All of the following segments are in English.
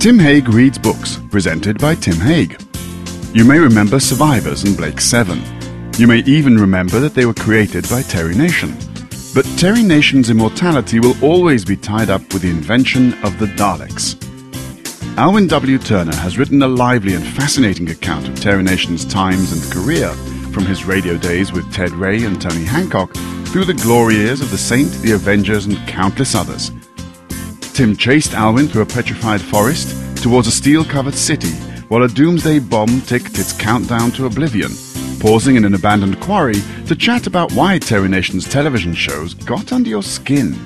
Tim Hague Reads Books, presented by Tim Hague. You may remember Survivors and Blake 7. You may even remember that they were created by Terry Nation. But Terry Nation's immortality will always be tied up with the invention of the Daleks. Alwyn W. Turner has written a lively and fascinating account of Terry Nation's times and career, from his radio days with Ted Ray and Tony Hancock through the glory years of The Saint, The Avengers, and countless others. Tim chased Alwyn through a petrified forest towards a steel covered city while a doomsday bomb ticked its countdown to oblivion, pausing in an abandoned quarry to chat about why Terry Nation's television shows got under your skin.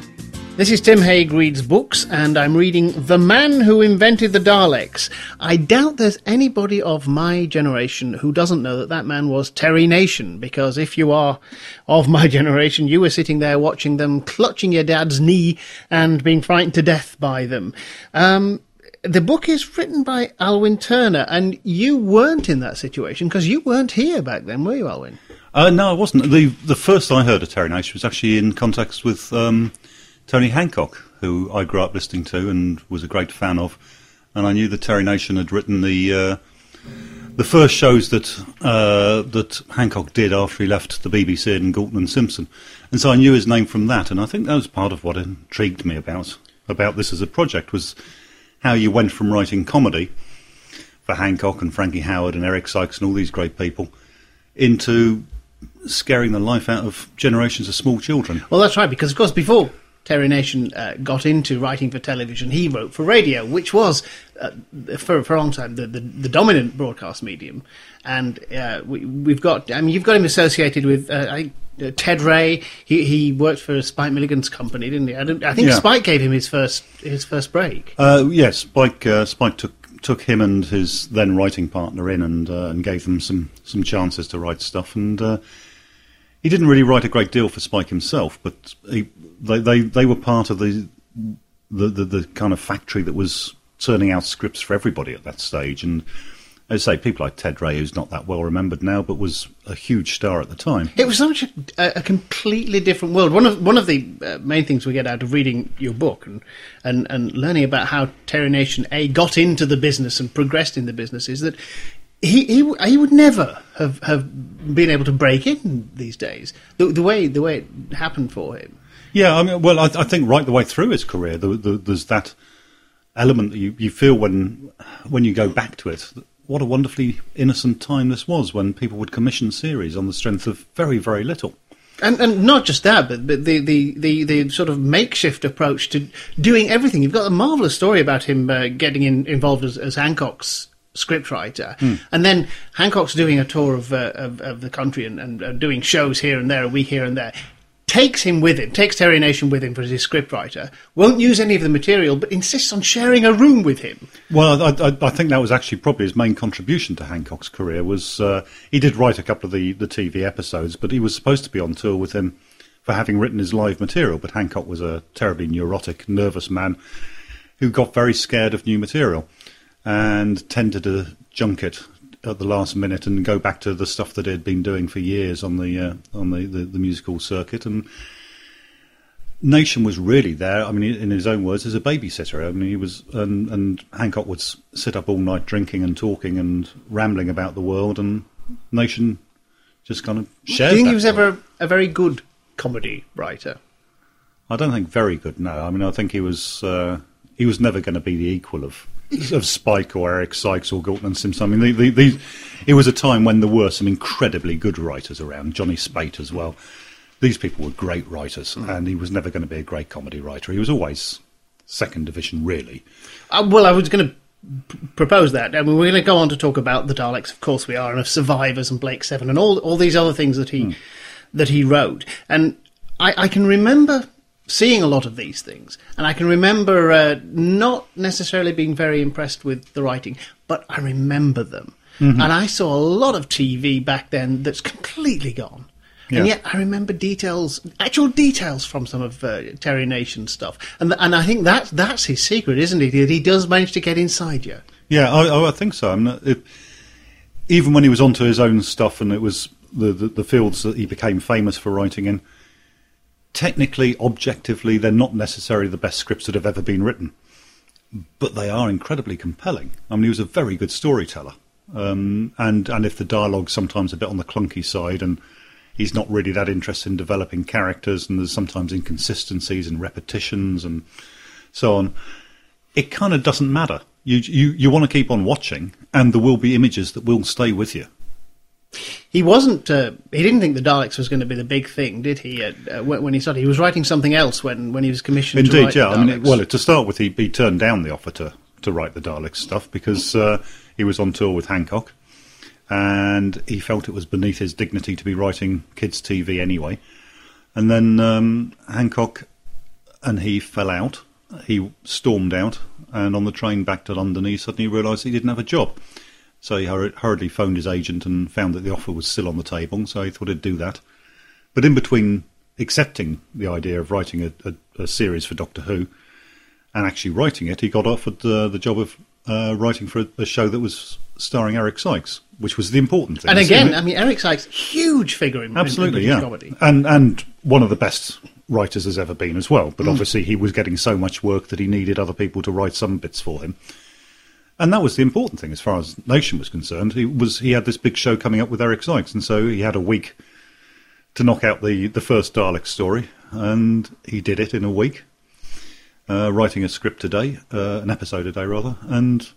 This is Tim Hague Reads Books, and I'm reading The Man Who Invented the Daleks. I doubt there's anybody of my generation who doesn't know that that man was Terry Nation, because if you are of my generation, you were sitting there watching them, clutching your dad's knee, and being frightened to death by them. Um, the book is written by Alwyn Turner, and you weren't in that situation because you weren't here back then, were you, Alwyn? Uh, no, I wasn't. The the first I heard of Terry Nation was actually in context with um, Tony Hancock, who I grew up listening to and was a great fan of, and I knew that Terry Nation had written the uh, the first shows that uh, that Hancock did after he left the BBC and Galton and Simpson, and so I knew his name from that, and I think that was part of what intrigued me about about this as a project was how you went from writing comedy for Hancock and Frankie Howerd and Eric Sykes and all these great people into scaring the life out of generations of small children. Well, that's right, because of course before Terry Nation uh, got into writing for television, he wrote for radio, which was uh, for, for a long time the, the, the dominant broadcast medium. And uh, we, have got, I mean, you've got him associated with uh, I, uh, Ted Ray. He he worked for Spike Milligan's company, didn't he? I, I think yeah. Spike gave him his first his first break. Uh, yes, Spike Spike took took him and his then writing partner in and and gave them some some chances to write stuff and he didn't really write a great deal for Spike himself, but he, they, they they were part of the, the, the the kind of factory that was turning out scripts for everybody at that stage. And as I say, people like Ted Ray, who's not that well remembered now, but was a huge star at the time. It was such a, a completely different world. One of one of the uh, main things we get out of reading your book and, and and learning about how Terry Nation a got into the business and progressed in the business is that he, he he would never have, have been able to break in these days. The, the way the way it happened for him. Yeah, I mean, well, I, I think right the way through his career, the, the, there's that element that you, you feel when when you go back to it. What a wonderfully innocent time this was when people would commission series on the strength of very very little. And, and not just that, but, but the, the, the, the, sort of makeshift approach to doing everything. You've got a marvelous story about him uh, getting in, involved as, as Hancock's scriptwriter. Mm. And then Hancock's doing a tour of, uh, of, of, the country and, and uh, doing shows here and there, a week here and there. Takes him with him, takes Terry Nation with him for his scriptwriter, won't use any of the material, but insists on sharing a room with him. Well, I, I, I think that was actually probably his main contribution to Hancock's career. Was uh, he did write a couple of the, the TV episodes, but he was supposed to be on tour with him for having written his live material. But Hancock was a terribly neurotic, nervous man who got very scared of new material and tended to junk it at the last minute and go back to the stuff that he'd been doing for years on the uh, on the, the, the, musical circuit. And Nation was really there. I mean, in his own words, as a babysitter. I mean, he was, and, and Hancock would sit up all night drinking and talking and rambling about the world, and Nation just kind of shared. Do you think he was ever a very good comedy writer? I don't think very good. No, I mean, I think he was. Uh, he was never going to be the equal of of Spike or Eric Sykes or Galton and Simpson. I mean, the, the, the, it was a time when there were some incredibly good writers around. Johnny Speight as well. These people were great writers, mm. and he was never going to be a great comedy writer. He was always second division, really. Uh, well, I was going to propose that. I mean, we're going to go on to talk about the Daleks, of course we are, and of Survivors and Blake Seven and all all these other things that he mm. that he wrote. And I, I can remember seeing a lot of these things. And I can remember uh, not necessarily being very impressed with the writing, but I remember them. Mm-hmm. And I saw a lot of TV back then that's completely gone. Yeah. And yet I remember details, actual details from some of uh, Terry Nation stuff. And and I think that that's his secret, isn't it? That he does manage to get inside you. Yeah, I, I think so. I mean, it, even when he was onto his own stuff and it was the, the, the fields that he became famous for writing in, technically, objectively, they're not necessarily the best scripts that have ever been written. but they are incredibly compelling. I mean, he was a very good storyteller, um, and and if the dialogue's sometimes a bit on the clunky side, and he's not really that interested in developing characters, and there's sometimes inconsistencies and repetitions and so on, it kind of doesn't matter. You you you want to keep on watching, and there will be images that will stay with you. He wasn't. Uh, he didn't think the Daleks was going to be the big thing, did he? Uh, uh, when he started, he was writing something else when, when he was commissioned. to Indeed, write yeah. I mean, well, to start with, he, he turned down the offer to, to write the Daleks stuff because uh, he was on tour with Hancock, and he felt it was beneath his dignity to be writing kids' TV anyway. And then um, Hancock and he fell out. He stormed out, and on the train back to London, he suddenly realised he didn't have a job. So he hurriedly phoned his agent and found that the offer was still on the table. So he thought he'd do that. But in between accepting the idea of writing a, a, a series for Doctor Who and actually writing it, he got offered uh, the job of uh, writing for a, a show that was starring Eric Sykes, which was the important thing. and again, I mean, Eric Sykes, huge figure in, in absolutely, British yeah, comedy. and and one of the best writers has ever been as well. Mm. But obviously, he was getting so much work that he needed other people to write some bits for him. And that was the important thing as far as Nation was concerned. He was he had this big show coming up with Eric Sykes, and so he had a week to knock out the, the first Dalek story, and he did it in a week, uh, writing a script a day, uh, an episode a day rather, and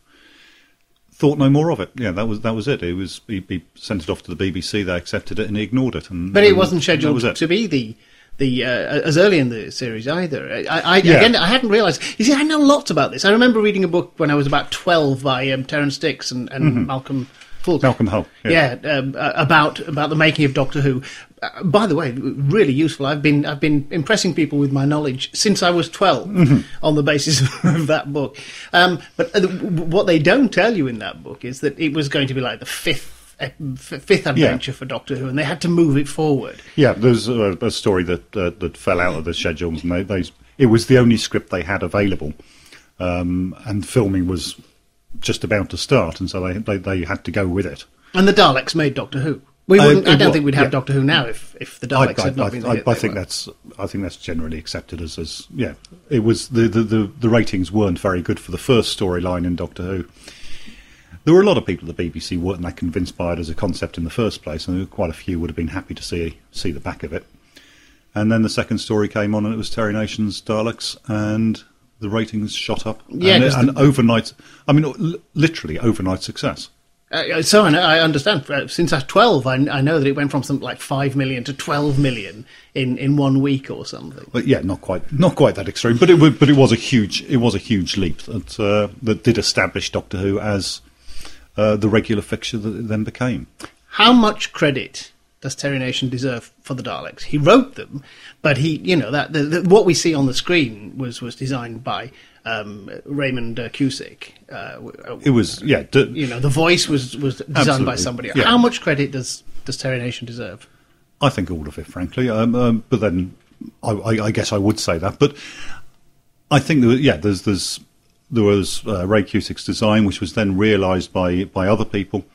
thought no more of it. Yeah, that was that was it. It was he, he sent it off to the BBC. They accepted it, and he ignored it. And But it and wasn't scheduled was it. to be the the uh, as early in the series either. I, I Yeah. again, I hadn't realised. You see, I know lots about this. I remember reading a book when I was about twelve by um, Terrance Dicks and, and Malcolm. Mm-hmm. Malcolm Hulke, Yeah, yeah. um, about about the making of Doctor Who. Uh, by the way, really useful. I've been I've been impressing people with my knowledge since I was 12 Mm-hmm. on the basis of that book. Um, but uh, what they don't tell you in that book is that it was going to be like the fifth fifth adventure for Doctor Who, and they had to move it forward. Yeah, there's a, a story that uh, that fell out of the schedules, and they, they it was the only script they had available, um, and filming was just about to start, and so they they, they had to go with it. And the Daleks made Doctor Who. We Uh, wouldn't, I don't think we'd have yeah. Doctor Who now if, if the Daleks I, had not I, been the I, I think were. that's I think that's generally accepted as, as yeah. It was the, the, the, the ratings weren't very good for the first storyline in Doctor Who. There were a lot of people at the BBC weren't that convinced by it as a concept in the first place, and quite a few would have been happy to see see the back of it. And then the second story came on, and it was Terry Nation's Daleks, and the ratings shot up. Yeah, and, and the- overnight. I mean, literally overnight success. Uh, so I, understand. Uh, Since I was 12, I, I know that it went from something like 5 million to 12 million in, in one week or something. But yeah, not quite, not quite that extreme. But it, but it was a huge, it was a huge leap that uh, that did establish Doctor Who as uh, the regular fixture that it then became. How much credit does Terry Nation deserve for the Daleks? He wrote them, but he, you know, that the, the, what we see on the screen was, was designed by um, Raymond uh, Cusick. Uh, uh, It was, yeah, d- you know, the voice was, was designed by somebody. yeah. How much credit does, does Terry Nation deserve? I think all of it, frankly. Um, um, but then, I, I, I guess I would say that. But I think, there, yeah, there's, there's, there was uh, Ray Cusick's design, which was then realised by by other people.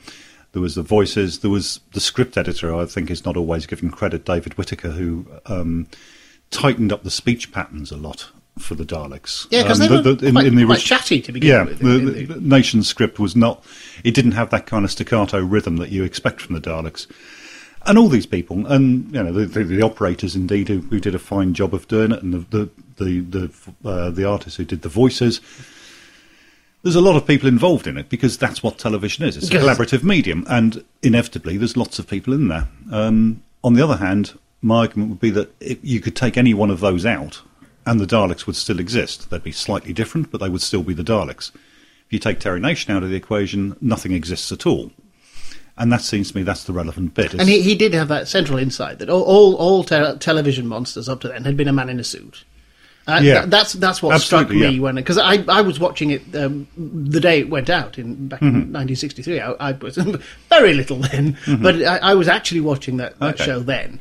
There was the voices. There was the script editor. I think is not always given credit, David Whitaker, who um, tightened up the speech patterns a lot for the Daleks. Yeah, because Um, they were the- the- in- quite, in the quite chatty to begin yeah, with. the, in- in the, the- the nation script was not. It didn't have that kind of staccato rhythm that you expect from the Daleks. And all these people, and you know, the, the, the operators indeed, who, who did a fine job of doing it, and the the the the, uh, the artists who did the voices. There's a lot of people involved in it because that's what television is. It's a Yes. collaborative medium, and inevitably, there's lots of people in there. Um, on the other hand, my argument would be that if you could take any one of those out, and the Daleks would still exist. They'd be slightly different, but they would still be the Daleks. If you take Terry Nation out of the equation, nothing exists at all. And that seems to me that's the relevant bit. And he, he did have that central insight that all all, all te- television monsters up to then had been a man in a suit. Uh, Yeah. th- that's that's what Absolutely, struck me yeah. when because I, I was watching it um, the day it went out in back Mm-hmm. in 1963. I, I was very little then, but I, I was actually watching that, that Okay. show then,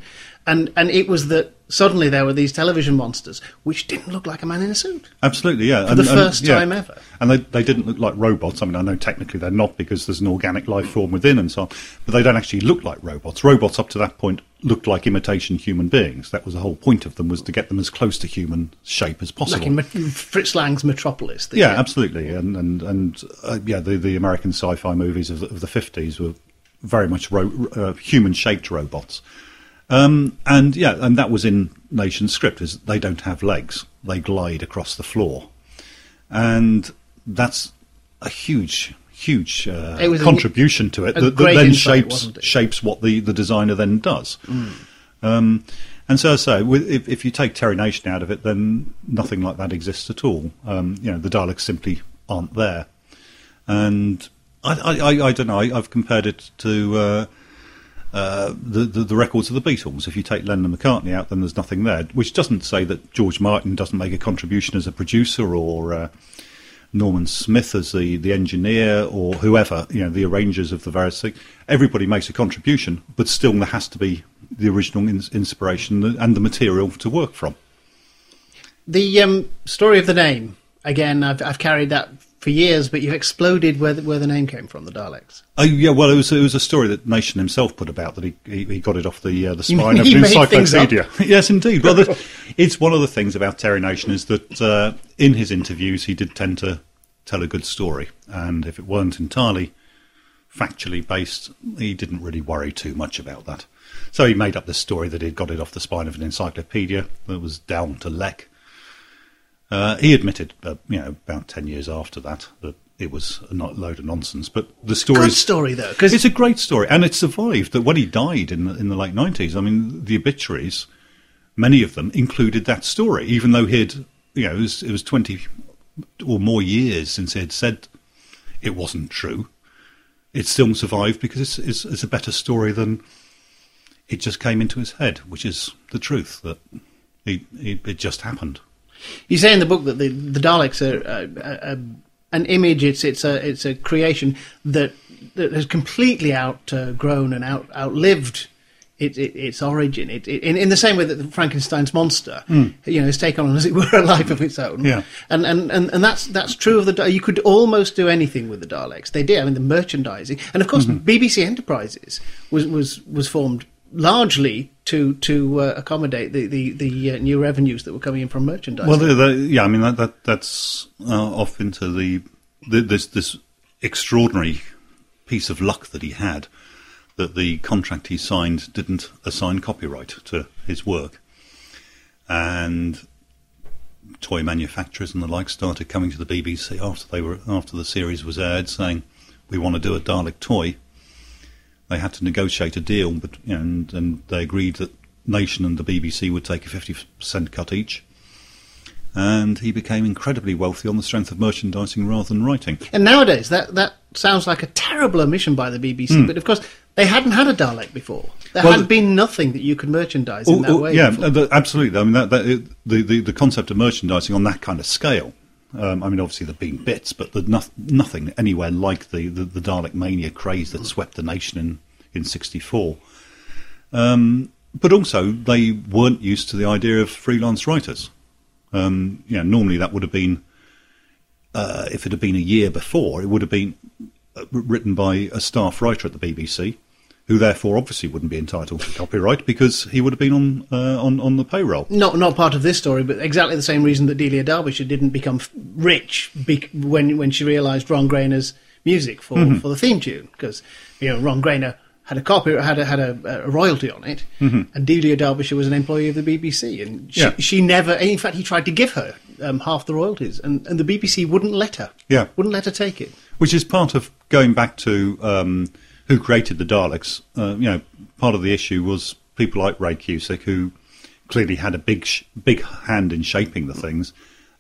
and and it was that suddenly there were these television monsters which didn't look like a man in a suit. Absolutely, yeah. For the first time ever. And they, they didn't look like robots. I mean, I know technically they're not because there's an organic life form within and so on, but they don't actually look like robots. Robots up to that point looked like imitation human beings. That was the whole point of them was to get them as close to human shape as possible. Like in Fritz Lang's Metropolis. Yeah, absolutely, and and and uh, yeah, the the American sci-fi movies of the, of the fifties were very much ro- uh, human-shaped robots, um, and yeah, and that was in Nation's script. Is they don't have legs; they glide across the floor, and that's a huge. Huge uh, It was a- contribution to it that, that then insight, shapes shapes what the, the designer then does. Um, and so I say, with, if, if you take Terry Nation out of it, then nothing like that exists at all. Um, you know, the Daleks simply aren't there. And I, I, I, I don't know. I, I've compared it to uh, uh, the, the the records of the Beatles. If you take Lennon and McCartney out, then there's nothing there. Which doesn't say that George Martin doesn't make a contribution as a producer or. Uh, Norman Smith as the, the engineer or whoever, you know, the arrangers of the various things. Everybody makes a contribution, but still there has to be the original ins- inspiration and the material to work from. The um, story of the name, again, I've, I've carried that for years, but you've exploded where the, where the name came from, the Daleks. Oh yeah, well, it was it was a story that Nation himself put about that he he, he got it off the uh, the spine of he the made things up? encyclopedia. yes, indeed. Well, the, it's one of the things about Terry Nation is that uh, in his interviews he did tend to tell a good story, and if it weren't entirely factually based, he didn't really worry too much about that. So he made up this story that he'd got it off the spine of an encyclopedia that was Dal to Lek. Uh, he admitted, uh, you know, about ten years after that, that it was a not load of nonsense. But the story Good story, though, because it's a great story, and it survived. That when he died in the, in the late nineties, I mean, the obituaries, many of them included that story, even though he'd, you know, it was, it was twenty or more years since he had said it wasn't true. It still survived because it's, it's, it's a better story than it just came into his head, which is the truth that he, he, it just happened. You say in the book that the, the Daleks are uh, uh, an image. It's it's a it's a creation that that has completely outgrown and out outlived it, it, its origin. It, in, in the same way that the Frankenstein's monster, you know, has taken on, as it were, a life of its own. Yeah. And, and, and, and that's that's true of the. You could almost do anything with the Daleks. They did. I mean, the merchandising, and of course, BBC Enterprises was was was formed largely to to uh, accommodate the the, the uh, new revenues that were coming in from merchandising. Well, yeah, I mean that, that that's uh, off into the, the this this extraordinary piece of luck that he had that the contract he signed didn't assign copyright to his work, and toy manufacturers and the like started coming to the BBC after they were after the series was aired, saying we want to do a Dalek toy. They had to negotiate a deal, but you know, and, and they agreed that Nation and the BBC would take a fifty percent cut each and he became incredibly wealthy on the strength of merchandising rather than writing. And nowadays, that, that sounds like a terrible omission by the BBC, but of course, they hadn't had a Dalek before. There. Well, had been nothing that you could merchandise in Oh, that oh, way. yeah, before. uh, absolutely. I mean, that, that, it, the, the the concept of merchandising on that kind of scale. Um, I mean, obviously there've been bits, but the, no, nothing anywhere like the, the, the Dalek mania craze that swept the nation in in '64. Um, but also, they weren't used to the idea of freelance writers. Um, you know, normally that would have been, uh, if it had been a year before, it would have been uh, written by a staff writer at the BBC, who therefore obviously wouldn't be entitled to copyright because he would have been on uh, on on the payroll. not not part of this story, but exactly the same reason that Delia Derbyshire didn't become rich bec- when when she realised Ron Grainer's music for, Mm-hmm. for the theme tune, because you know Ron Grainer had a copy had a, had a, a royalty on it, and Delia Derbyshire was an employee of the BBC, and she, Mm-hmm. Yeah. she never. In fact, he tried to give her um, half the royalties, and, and the BBC wouldn't let her. Yeah. wouldn't let her take it. which is part of going back to um, who created the Daleks. Uh, you know, part of the issue was people like Ray Cusick, who clearly had a big, sh- big hand in shaping the things.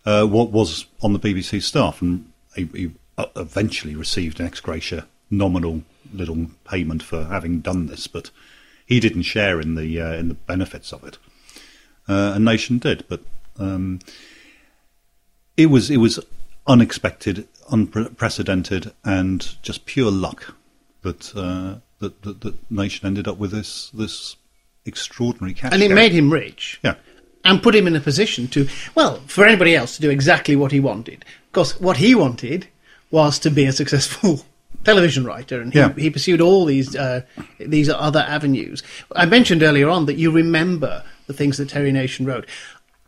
Uh, what was on the BBC staff, and he, he uh, eventually received an ex gratia nominal little payment for having done this, but he didn't share in the uh, in the benefits of it. Uh, a nation did, but um, it was it was unexpected, unprecedented, and just pure luck that uh, that, that that nation ended up with this this extraordinary cash. And it made him rich. yeah. and put him in a position to, well, for anybody else to do exactly what he wanted. Of course, what he wanted was to be a successful television writer, and he, Yeah. he pursued all these uh, these other avenues. I mentioned earlier on that you remember the things that Terry Nation wrote.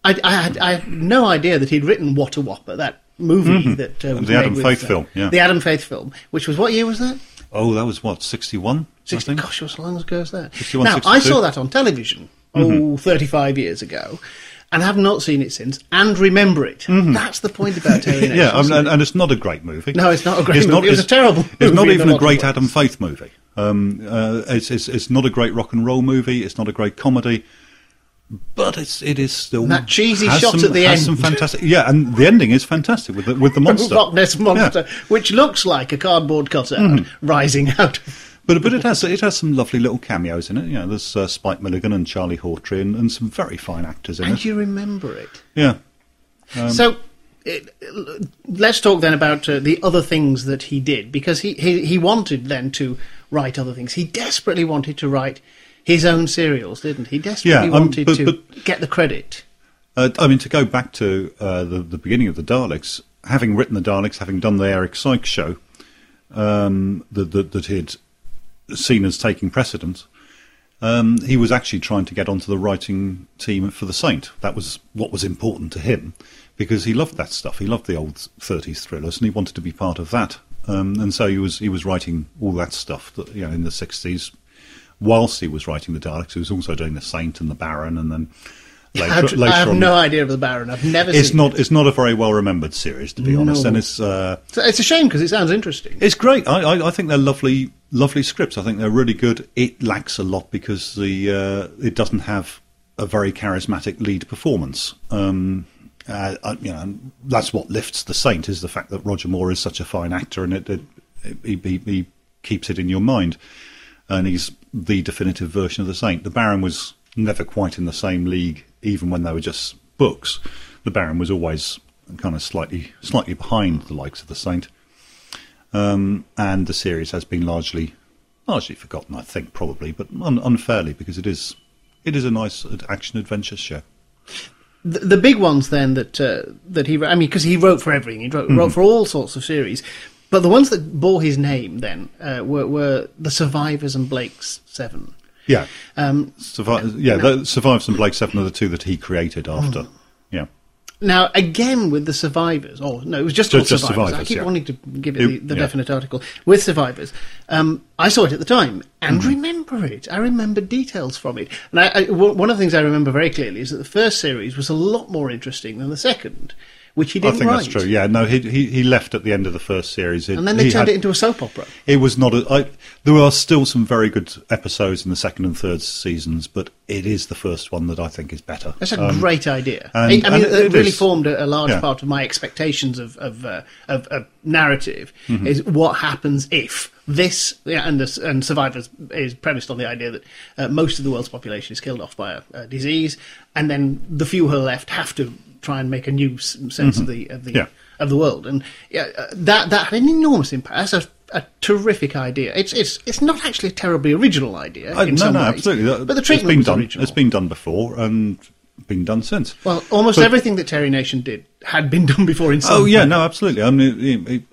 I, I, had, I had no idea that he'd written What a Whopper, that movie that uh, was Mm-hmm. The Adam Faith uh, film, yeah. the Adam Faith film, which was what year was that? Oh, that was what sixty one. 60, gosh, as long ago as that. 61, now, I saw that on television, Mm-hmm. oh, 35 years ago, and have not seen it since, and remember it. That's the point about Mm-hmm. yeah, I mean, and, and it's not a great movie. No, it's not a great It's movie. It was a terrible It's not movie a even a great. Adam Faith movie. Um, uh, it's, it's it's not a great rock and roll movie. It's not a great comedy. But it's it is still That cheesy shot some, at the has end. Some fantastic, yeah, and the ending is fantastic with the, with the monster. Loch Ness monster, which looks like a cardboard cutout Mm-hmm. rising out. But but it has it has some lovely little cameos in it. You know, there's uh, Spike Milligan and Charlie Hawtrey and, and some very fine actors in And it. you remember it. Yeah, so it, let's talk then about uh, the other things that he did because he, he he wanted then to write other things. He desperately wanted to write his own serials, didn't he? Desperately Yeah, um, wanted but- to but- get the credit. Uh, I mean, to go back to uh, the, the beginning of the Daleks, having written the Daleks, having done the Eric Sykes show um, that, that, that he'd seen as taking precedence, um, he was actually trying to get onto the writing team for The Saint. That was what was important to him because he loved that stuff. He loved the old 30s thrillers and he wanted to be part of that. Um, and so he was he was writing all that stuff that, you know, in the 60s. Whilst he was writing the Daleks, he was also doing The Saint and The Baron and then later, I later I have on no idea of the Baron. I've never it's seen. not. It's not a very well remembered series, to be honest, No. and it's uh, It's a shame because it sounds interesting. it's great. I, I, I think they're lovely, lovely scripts. I think they're really good. It lacks a lot because the uh, it doesn't have a very charismatic lead performance. Um, uh, you know, that's what lifts the Saint is the fact that Roger Moore is such a fine actor, and it, it, it he, he keeps it in your mind, and he's the definitive version of the Saint. The Baron was never quite in the same league, even when they were just books. The Baron was always kind of slightly, slightly behind the likes of the Saint um, and the series has been largely largely forgotten, I think, probably, but un- unfairly because it is it is a nice action adventure show. the, the big ones then that uh, that he wrote, I mean because he wrote for everything he wrote, Mm-hmm. wrote for all sorts of series but the ones that bore his name then uh, were, were the Survivors and Blake's Seven Yeah, um, Survi- yeah, the Survives and Blake Seven are the two that he created after. Yeah, now again with the Survivors oh no it was just, Just- just Survivors. I keep yeah. wanting to give it, the, the yeah. definite article with Survivors um, I saw it at the time and Mm-hmm. remember it I remember details from it and I, I, one of the things I remember very clearly is that the first series was a lot more interesting than the second which he didn't I think write that's true. Yeah, no, he he, he left at the end of the first series. It, and then they he turned had- it into a soap opera It was not. A, I, there are still some very good episodes in the second and third seasons, but it is the first one that I think is better. That's a Um, great idea. and- I, I mean, it, it really is. formed a, a large Yeah. part of my expectations of of, uh, of, of narrative. Mm-hmm. Is what happens if this yeah, and the, and Survivors is premised on the idea that uh, most of the world's population is killed off by a, a disease, and then the few who are left have to try and make a new sense of the of the Mm-hmm. Yeah. of the world, and yeah, uh, that that had an enormous impact. That's a, a terrific idea. It's it's it's not actually a terribly original idea. In no, no, absolutely. That- But the it's treatment been was done. original. It's been done before and been done since. Well, almost But- everything that Terry Nation did had been done before in some Oh yeah, way. no, absolutely. I mean, it, it,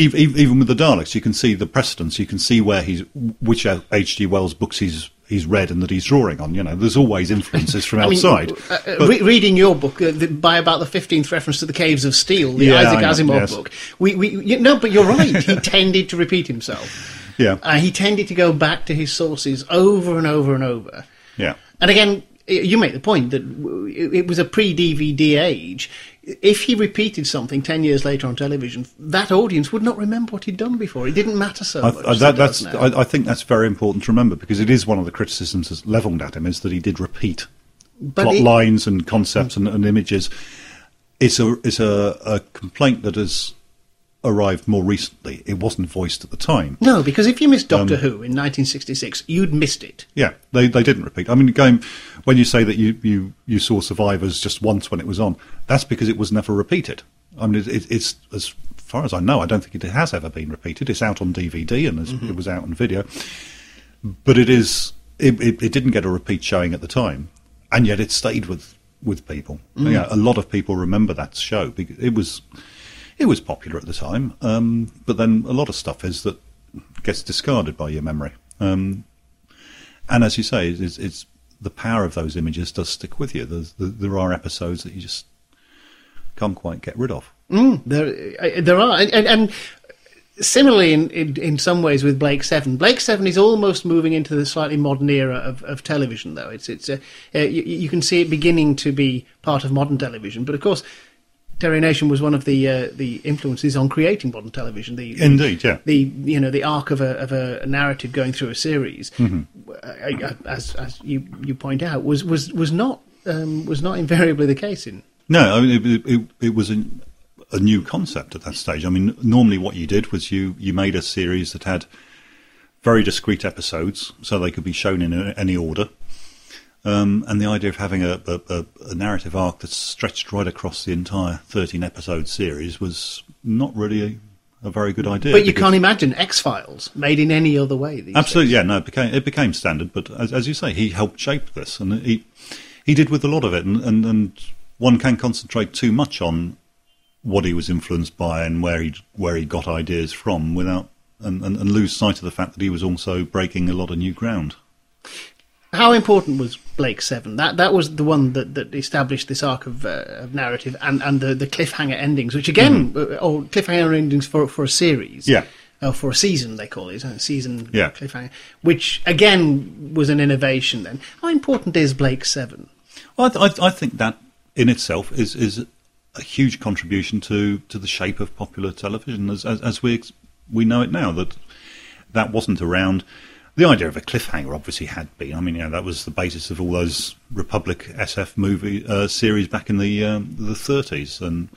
ev- ev- even with the Daleks, you can see the precedence. You can see where he's which H.G. Wells books he's he's read and that he's drawing on. You know, there's always influences from I mean, outside. uh, uh, re- reading your book uh, the, by about the fifteenth reference to the Caves of Steel, the Yeah, Isaac Asimov yes. book, we, we you, no, but you're right. he tended to repeat himself. yeah, Uh, he tended to go back to his sources over and over and over. yeah. And again, you make the point that it it was a pre-DVD age. If he repeated something ten years later on television, that audience would not remember what he'd done before. It didn't matter so I, much. I, that, that's. I, I think that's very important to remember because it is one of the criticisms that's levelled at him is that he did repeat But plot lines and concepts mm. and, and images. It's a it's a, a complaint that has arrived more recently. It wasn't voiced at the time. No, because if you missed Um, Doctor Who in 1966, you'd missed it. Yeah, they they didn't repeat. I mean, going when you say that you, you, you saw Survivors just once when it was on, that's because it was never repeated. I mean, it, it, it's as far as I know, I don't think it has ever been repeated. It's out on DVD and it's, it was out on video, but it is it, it, it didn't get a repeat showing at the time, and yet it stayed with with people. Yeah, a lot of people remember that show because it was it was popular at the time. Um, but then a lot of stuff is that gets discarded by your memory. Um, and as you say, it's, it's the power of those images does stick with you. There's, there are episodes that you just can't quite get rid of. Mm, there, there are, and, and similarly, in, in, in some ways, with Blake Seven, Blake Seven is almost moving into the slightly modern era of, of television. Though it's it's uh, uh, you, you can see it beginning to be part of modern television, but of course. Terry Nation was one of the uh, the influences on creating modern television. The, Indeed, yeah. The you know the arc of a of a narrative going through a series, Mm-hmm. uh, as as you you point out, was was was not um, was not invariably the case in No, I mean it, it, it was a, a new concept at that stage. I mean, normally what you did was you you made a series that had very discrete episodes, so they could be shown in any order. Um, and the idea of having a, a, a, narrative arc that stretched right across the entire 13 episode series was not really a, a very good idea. But you can't imagine X Files made in any other way. These Absolutely, days. yeah. No, it became it became standard. But as, as you say, he helped shape this, and he he did with a lot of it. And, and and one can concentrate too much on what he was influenced by and where he where he got ideas from, without and, and, and lose sight of the fact that he was also breaking a lot of new ground. How important was Blake Seven? That that was the one that, that established this arc of, uh, of narrative and, and the, the cliffhanger endings, which again, uh, or cliffhanger endings for for a series, Mm-hmm. Yeah. or for a season they call it, a season Yeah. cliffhanger, which again was an innovation. Then, how important is Blake Seven? Well, I, th- I, I think that in itself is is a huge contribution to, to the shape of popular television as, as as we ex- we know it now. That that wasn't around. The idea of a cliffhanger obviously had been. I mean, you know, that was the basis of all those Republic SF movie uh, series back in the um, the 30s, and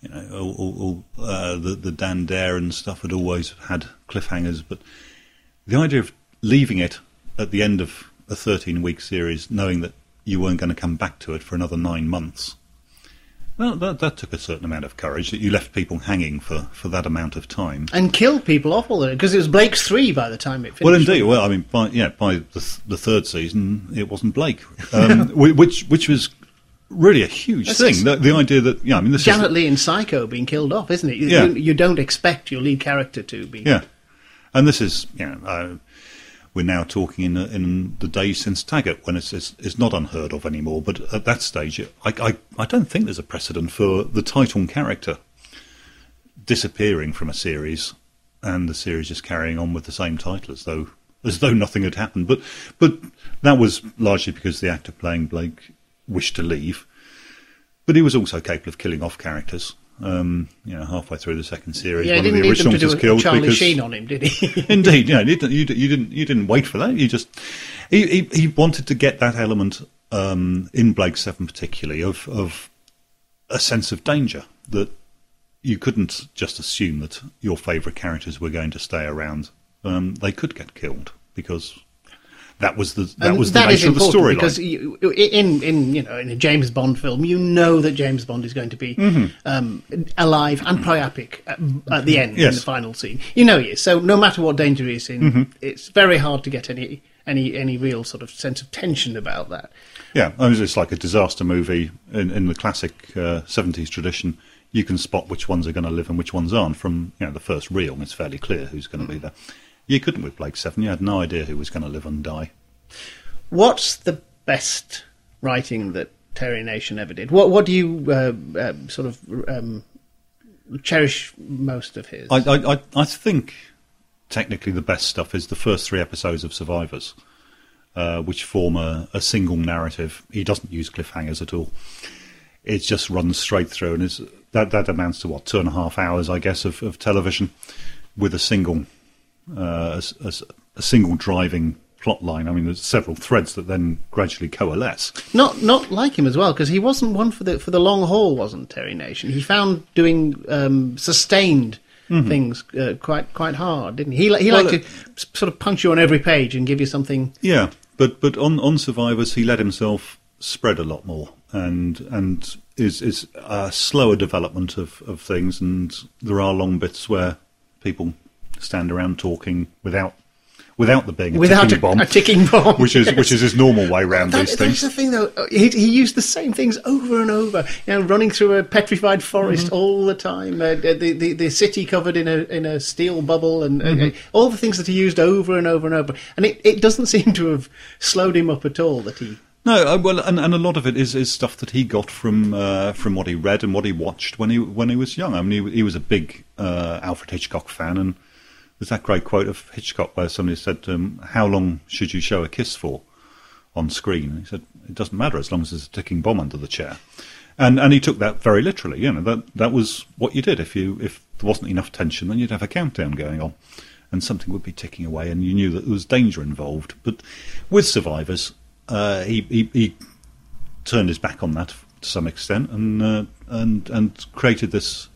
you know, all, all, all, uh, the the Dan Dare and stuff had always had cliffhangers. But the idea of leaving it at the end of a 13 week series, knowing that you weren't going to come back to it for another nine months. Well, that, that took a certain amount of courage that you left people hanging for, for that amount of time. And killed people off all of it because it was Blake's three by the time it finished. Well, indeed. Well, I mean, by yeah, by the, th- the third season, it wasn't Blake, um, which which was really a huge That's thing. The, the idea that yeah, I mean, this Janet is Leigh in Psycho being killed off, isn't it? You, Yeah. you, you don't expect your lead character to be. yeah, and this is you know. We're now talking in, in the days since Taggart, when it's, it's, it's not unheard of anymore. But at that stage, I, I, I don't think there's a precedent for the title character disappearing from a series and the series just carrying on with the same title as though as though nothing had happened. But but that was largely because the actor playing Blake wished to leave. But he was also capable of killing off characters. Um, you know, halfway through the second series, Yeah, he one of the need them to originals was a killed Charlie because Sheen on him, did he? Indeed, yeah. You didn't, you, you didn't you didn't wait for that. You just he he, he wanted to get that element um, in Blake Seven particularly of of a sense of danger that you couldn't just assume that your favourite characters were going to stay around. Um, they could get killed because that was the that And was the that nature of the storyline. because you, in in you know in a James Bond film, you know that James Bond is going to be um, alive and priapic at, at the end in Mm-hmm. The final scene. You know he is. So no matter what danger he is in, Mm-hmm. it's very hard to get any any any real sort of sense of tension about that. Yeah, I mean, it's like a disaster movie in, in the classic uh, 70s tradition. You can spot which ones are going to live and which ones aren't from you know the first reel. It's fairly clear who's going to be there. You couldn't with Blake Seven. You had no idea who was going to live and die. What's the best writing that Terry Nation ever did? What what do you uh, uh, sort of um, cherish most of his? I, I, I, I think technically the best stuff is the first three episodes of Survivors, uh, which form a, a single narrative. He doesn't use cliffhangers at all. It just runs straight through, and is that that amounts to what two and a half hours, I guess, of, of television with a single uh, a, a single driving plot line. I mean, there's several threads that then gradually coalesce. Not not like him as well because he wasn't one for the for the long haul, wasn't Terry Nation? He found doing um, sustained things uh, quite quite hard, didn't he? He, he Well, liked to sort of punch you on every page and give you something. Yeah, but but on on Survivors, he let himself spread a lot more, and and is is a slower development of of things, and there are long bits where people stand around talking without without there being a Without ticking a, bomb, a ticking bomb, which is yes. which is his normal way around That- these that's things. the thing, though. He, he used the same things over and over. You know, running through a petrified forest Mm-hmm. all the time. Uh, the, the the city covered in a in a steel bubble, and uh, Mm-hmm. all the things that he used over and over and over. And it, it doesn't seem to have slowed him up at all. That he No, uh, well, and, and a lot of it is, is stuff that he got from uh, from what he read and what he watched when he when he was young. I mean, he, he was a big uh, Alfred Hitchcock fan, and there's that great quote of Hitchcock where somebody said, to him, "How long should you show a kiss for on screen?" And he said, "It doesn't matter as long as there's a ticking bomb under the chair." And and he took that very literally. You know, that that was what you did. If you if there wasn't enough tension, then you'd have a countdown going on, and something would be ticking away, and you knew that there was danger involved. But with survivors, uh, he, he he turned his back on that to some extent, and uh, and and created this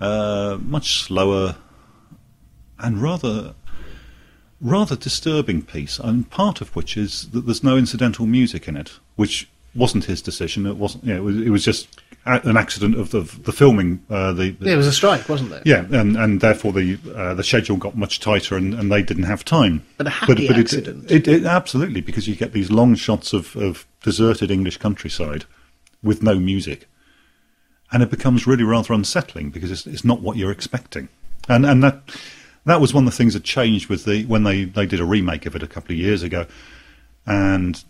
uh, much slower and rather rather disturbing piece, and part of which is that there's no incidental music in it, which wasn't his decision. It wasn't. You know, it, was, it was just an accident of the the filming. Uh, the, the there was a strike, wasn't there? yeah, and, and therefore the uh, the schedule got much tighter, and, and they didn't have time. But a happy it- accident. It, it, absolutely because you get these long shots of, of deserted English countryside with no music, and it becomes really rather unsettling because it's, it's not what you're expecting, and and that that was one of the things that changed with the when they, they did a remake of it a couple of years ago, and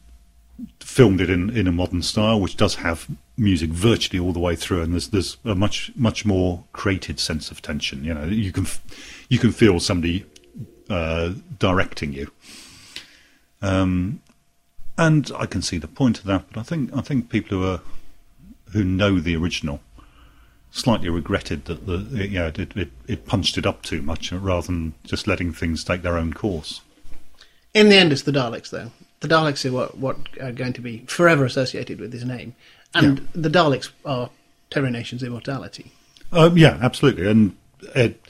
filmed it in, in a modern style, which does have music virtually all the way through, and there's there's a much much more created sense of tension. You know, you can you can feel somebody uh, directing you. Um, and I can see the point of that, but I think I think people who are who know the original slightly regretted that the you know it, it, it punched it up too much rather than just letting things take their own course. In the end, it's the Daleks, though. The Daleks are what, what are going to be forever associated with his name. And the Daleks are Terry Nation's immortality. Uh, yeah, absolutely, and it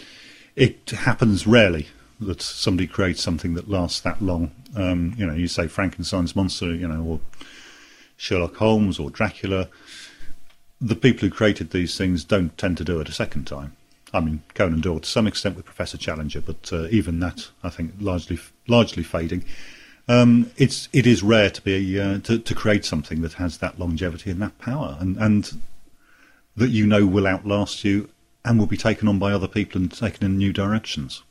it happens rarely that somebody creates something that lasts that long. Um, you know, you say Frankenstein's monster, you know, or Sherlock Holmes or Dracula. The people who created these things don't tend to do it a second time. I mean, Conan Doyle to some extent with Professor Challenger, but uh, even that, I think, largely largely fading. Um, it's it is rare to be uh, to, to create something that has that longevity and that power, and and that you know will outlast you and will be taken on by other people and taken in new directions.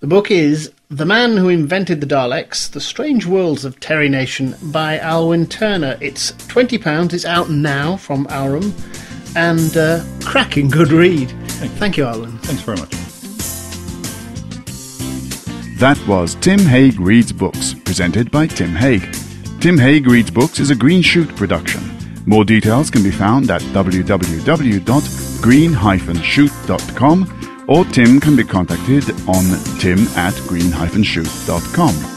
The book is The Man Who Invented the Daleks The Strange Worlds of Terry Nation by Alwyn Turner. It's £20. It's out now from Aurum and uh, cracking good read. Thank you, Alwyn. Thanks very much. That was Tim Hague Reads Books, presented by Tim Hague. Tim Hague Reads Books is a Green Shoot production. More details can be found at www.green-shoot.com or Tim can be contacted on tim at green-shoot.com.